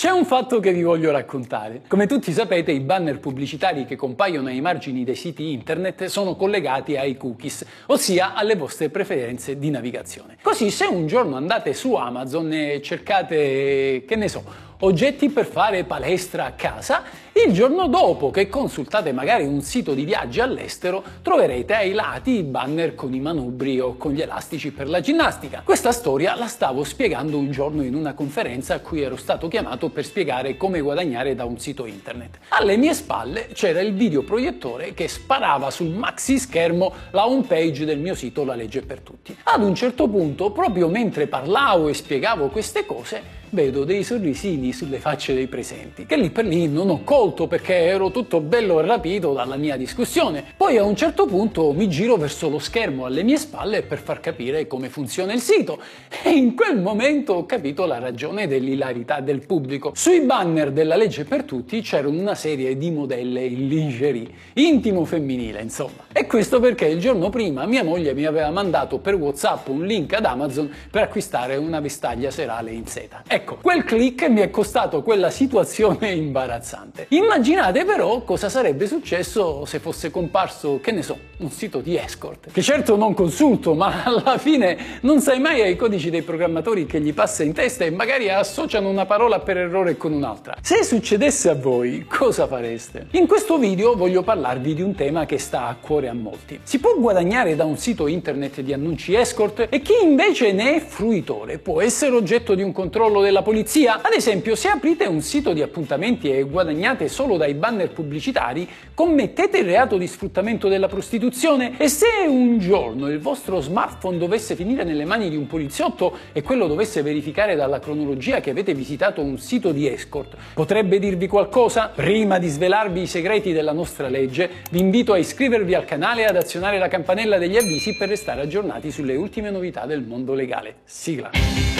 C'è un fatto che vi voglio raccontare. Come tutti sapete, i banner pubblicitari che compaiono ai margini dei siti internet sono collegati ai cookies, ossia alle vostre preferenze di navigazione. Così se un giorno andate su Amazon e cercate, che ne so, oggetti per fare palestra a casa, il giorno dopo che consultate magari un sito di viaggi all'estero troverete ai lati i banner con i manubri o con gli elastici per la ginnastica. Questa storia la stavo spiegando un giorno in una conferenza a cui ero stato chiamato per spiegare come guadagnare da un sito internet. Alle mie spalle c'era il videoproiettore che sparava sul maxi schermo la home page del mio sito La Legge per Tutti. Ad un certo punto, proprio mentre parlavo e spiegavo queste cose, vedo dei sorrisini sulle facce dei presenti, che lì per lì non ho colto perché ero tutto bello rapito dalla mia discussione. Poi a un certo punto mi giro verso lo schermo alle mie spalle per far capire come funziona il sito e in quel momento ho capito la ragione dell'ilarità del pubblico. Sui banner della legge per tutti c'erano una serie di modelle in lingerie, intimo femminile insomma. E questo perché il giorno prima mia moglie mi aveva mandato per Whatsapp un link ad Amazon per acquistare una vestaglia serale in seta. Ecco, quel click mi è costato quella situazione imbarazzante. Immaginate però cosa sarebbe successo se fosse comparso, che ne so, un sito di escort, che certo non consulto, ma alla fine non sai mai ai codici dei programmatori che gli passa in testa e magari associano una parola per errore con un'altra. Se succedesse a voi, cosa fareste? In questo video voglio parlarvi di un tema che sta a cuore a molti. Si può guadagnare da un sito internet di annunci escort e chi invece ne è fruitore può essere oggetto di un controllo del della polizia? Ad esempio, se aprite un sito di appuntamenti e guadagnate solo dai banner pubblicitari, commettete il reato di sfruttamento della prostituzione? E se un giorno il vostro smartphone dovesse finire nelle mani di un poliziotto e quello dovesse verificare dalla cronologia che avete visitato un sito di escort, potrebbe dirvi qualcosa? Prima di svelarvi i segreti della nostra legge, vi invito a iscrivervi al canale e ad azionare la campanella degli avvisi per restare aggiornati sulle ultime novità del mondo legale. Sigla.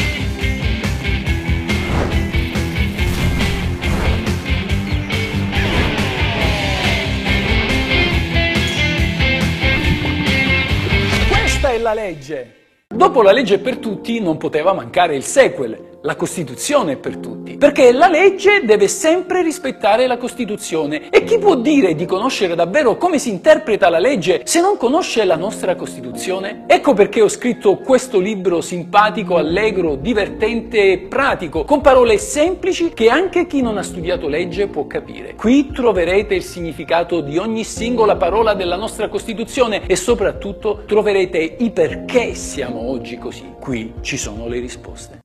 La legge. Dopo la legge per tutti non poteva mancare il sequel, la Costituzione è per tutti, perché la legge deve sempre rispettare la Costituzione e chi può dire di conoscere davvero come si interpreta la legge se non conosce la nostra Costituzione? Ecco perché ho scritto questo libro simpatico, allegro, divertente e pratico, con parole semplici che anche chi non ha studiato legge può capire. Qui troverete il significato di ogni singola parola della nostra Costituzione e soprattutto troverete i perché siamo oggi così. Qui ci sono le risposte.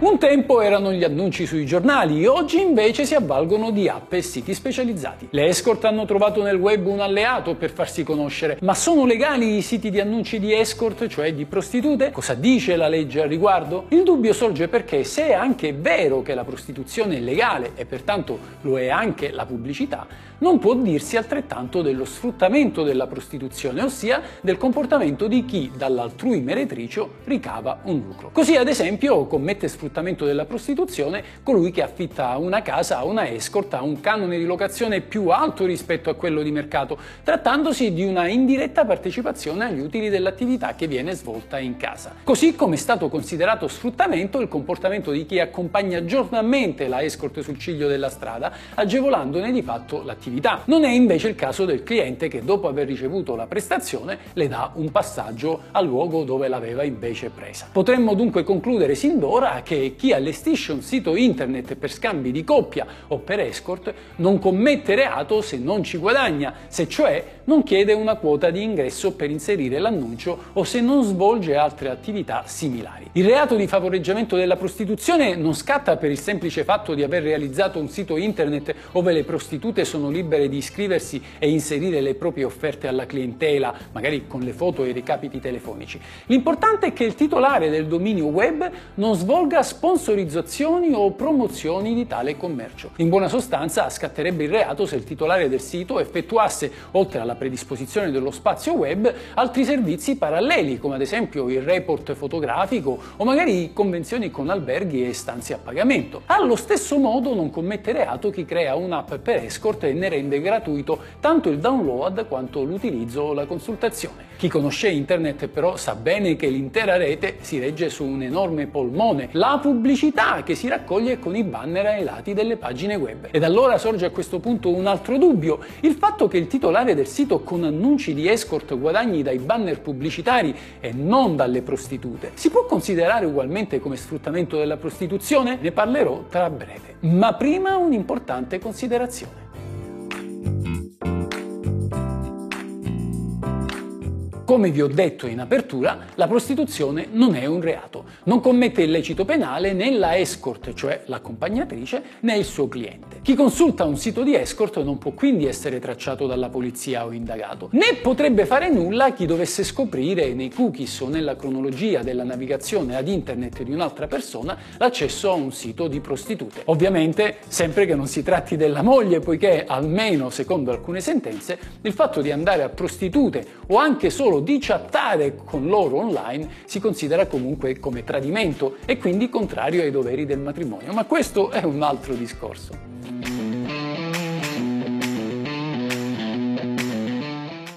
Un tempo erano gli annunci sui giornali, oggi invece si avvalgono di app e siti specializzati. Le escort hanno trovato nel web un alleato per farsi conoscere, ma sono legali i siti di annunci di escort, cioè di prostitute? Cosa dice la legge al riguardo? Il dubbio sorge perché se è anche vero che la prostituzione è legale e pertanto lo è anche la pubblicità, non può dirsi altrettanto dello sfruttamento della prostituzione, ossia del comportamento di chi dall'altrui meretricio ricava un lucro. Così ad esempio commette sfruttamento della prostituzione colui che affitta una casa a una escort ha un canone di locazione più alto rispetto a quello di mercato, trattandosi di una indiretta partecipazione agli utili dell'attività che viene svolta in casa. Così come è stato considerato sfruttamento il comportamento di chi accompagna giornalmente la escort sul ciglio della strada, agevolandone di fatto l'attività. Non è invece il caso del cliente che dopo aver ricevuto la prestazione le dà un passaggio al luogo dove l'aveva invece presa. Potremmo dunque concludere sin d'ora che chi allestisce un sito internet per scambi di coppia o per escort non commette reato se non ci guadagna, se cioè non chiede una quota di ingresso per inserire l'annuncio o se non svolge altre attività similari. Il reato di favoreggiamento della prostituzione non scatta per il semplice fatto di aver realizzato un sito internet dove le prostitute sono libere di iscriversi e inserire le proprie offerte alla clientela, magari con le foto e i recapiti telefonici. L'importante è che il titolare del dominio web non svolga sponsorizzazioni o promozioni di tale commercio. In buona sostanza scatterebbe il reato se il titolare del sito effettuasse, oltre alla predisposizione dello spazio web, altri servizi paralleli, come ad esempio il report fotografico o magari convenzioni con alberghi e stanze a pagamento. Allo stesso modo non commette reato chi crea un'app per escort e ne rende gratuito tanto il download quanto l'utilizzo o la consultazione. Chi conosce internet però sa bene che l'intera rete si regge su un enorme polmone, la pubblicità che si raccoglie con i banner ai lati delle pagine web. Ed allora sorge a questo punto un altro dubbio, il fatto che il titolare del sito con annunci di escort guadagni dai banner pubblicitari e non dalle prostitute. Si può considerare ugualmente come sfruttamento della prostituzione? Ne parlerò tra breve. Ma prima un'importante considerazione. Come vi ho detto in apertura, la prostituzione non è un reato, non commette illecito penale né la escort, cioè l'accompagnatrice, né il suo cliente. Chi consulta un sito di escort non può quindi essere tracciato dalla polizia o indagato, né potrebbe fare nulla chi dovesse scoprire nei cookies o nella cronologia della navigazione ad internet di un'altra persona l'accesso a un sito di prostitute. Ovviamente sempre che non si tratti della moglie, poiché almeno secondo alcune sentenze il fatto di andare a prostitute o anche solo di chattare con loro online si considera comunque come tradimento e quindi contrario ai doveri del matrimonio, ma questo è un altro discorso.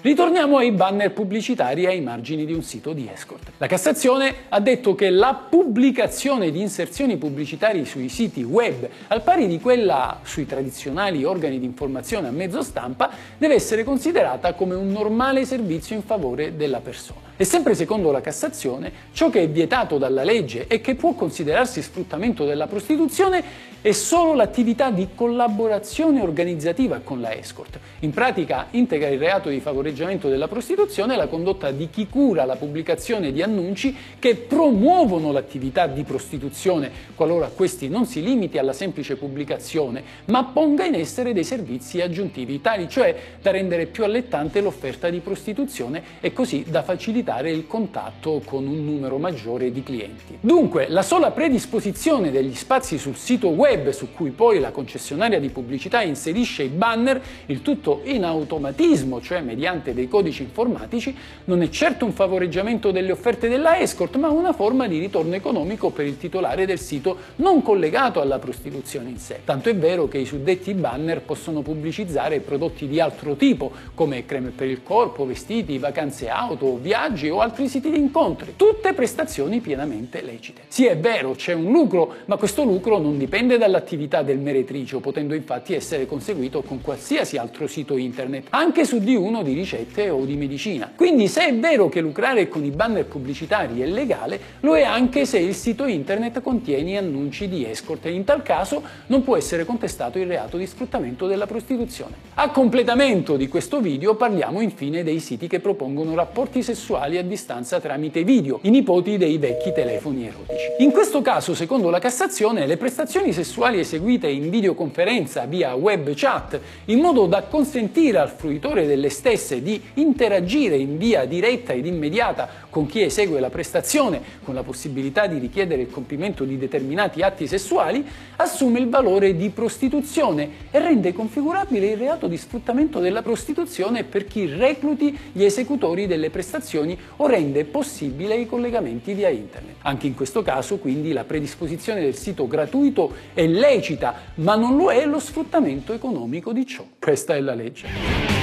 Ritorniamo ai banner pubblicitari ai margini di un sito di escort. La Cassazione ha detto che la pubblicazione di inserzioni pubblicitarie sui siti web, al pari di quella sui tradizionali organi di informazione a mezzo stampa, deve essere considerata come un normale servizio in favore della persona. E sempre secondo la Cassazione, ciò che è vietato dalla legge e che può considerarsi sfruttamento della prostituzione è solo l'attività di collaborazione organizzativa con la escort. In pratica integra il reato di favoreggiamento della prostituzione la condotta di chi cura la pubblicazione di annunci che promuovono l'attività di prostituzione, qualora questi non si limiti alla semplice pubblicazione, ma ponga in essere dei servizi aggiuntivi, tali cioè da rendere più allettante l'offerta di prostituzione e così da facilitare il contatto con un numero maggiore di clienti. Dunque, la sola predisposizione degli spazi sul sito web su cui poi la concessionaria di pubblicità inserisce i banner, il tutto in automatismo, cioè mediante dei codici informatici, non è certo un favoreggiamento delle offerte della escort, ma una forma di ritorno economico per il titolare del sito non collegato alla prostituzione in sé. Tanto è vero che i suddetti banner possono pubblicizzare prodotti di altro tipo, come creme per il corpo, vestiti, vacanze auto, viaggi, o altri siti di incontri, tutte prestazioni pienamente lecite. Sì, è vero, c'è un lucro, ma questo lucro non dipende dall'attività del meretricio, potendo infatti essere conseguito con qualsiasi altro sito internet, anche su di uno di ricette o di medicina. Quindi se è vero che lucrare con i banner pubblicitari è legale, lo è anche se il sito internet contiene annunci di escort e in tal caso non può essere contestato il reato di sfruttamento della prostituzione. A completamento di questo video parliamo infine dei siti che propongono rapporti sessuali a distanza tramite video, i nipoti dei vecchi telefoni erotici. In questo caso, secondo la Cassazione, le prestazioni sessuali eseguite in videoconferenza via web chat, in modo da consentire al fruitore delle stesse di interagire in via diretta ed immediata con chi esegue la prestazione, con la possibilità di richiedere il compimento di determinati atti sessuali, assume il valore di prostituzione e rende configurabile il reato di sfruttamento della prostituzione per chi recluti gli esecutori delle prestazioni o rende possibile i collegamenti via internet. Anche in questo caso quindi la predisposizione del sito gratuito è lecita, ma non lo è lo sfruttamento economico di ciò. Questa è la legge.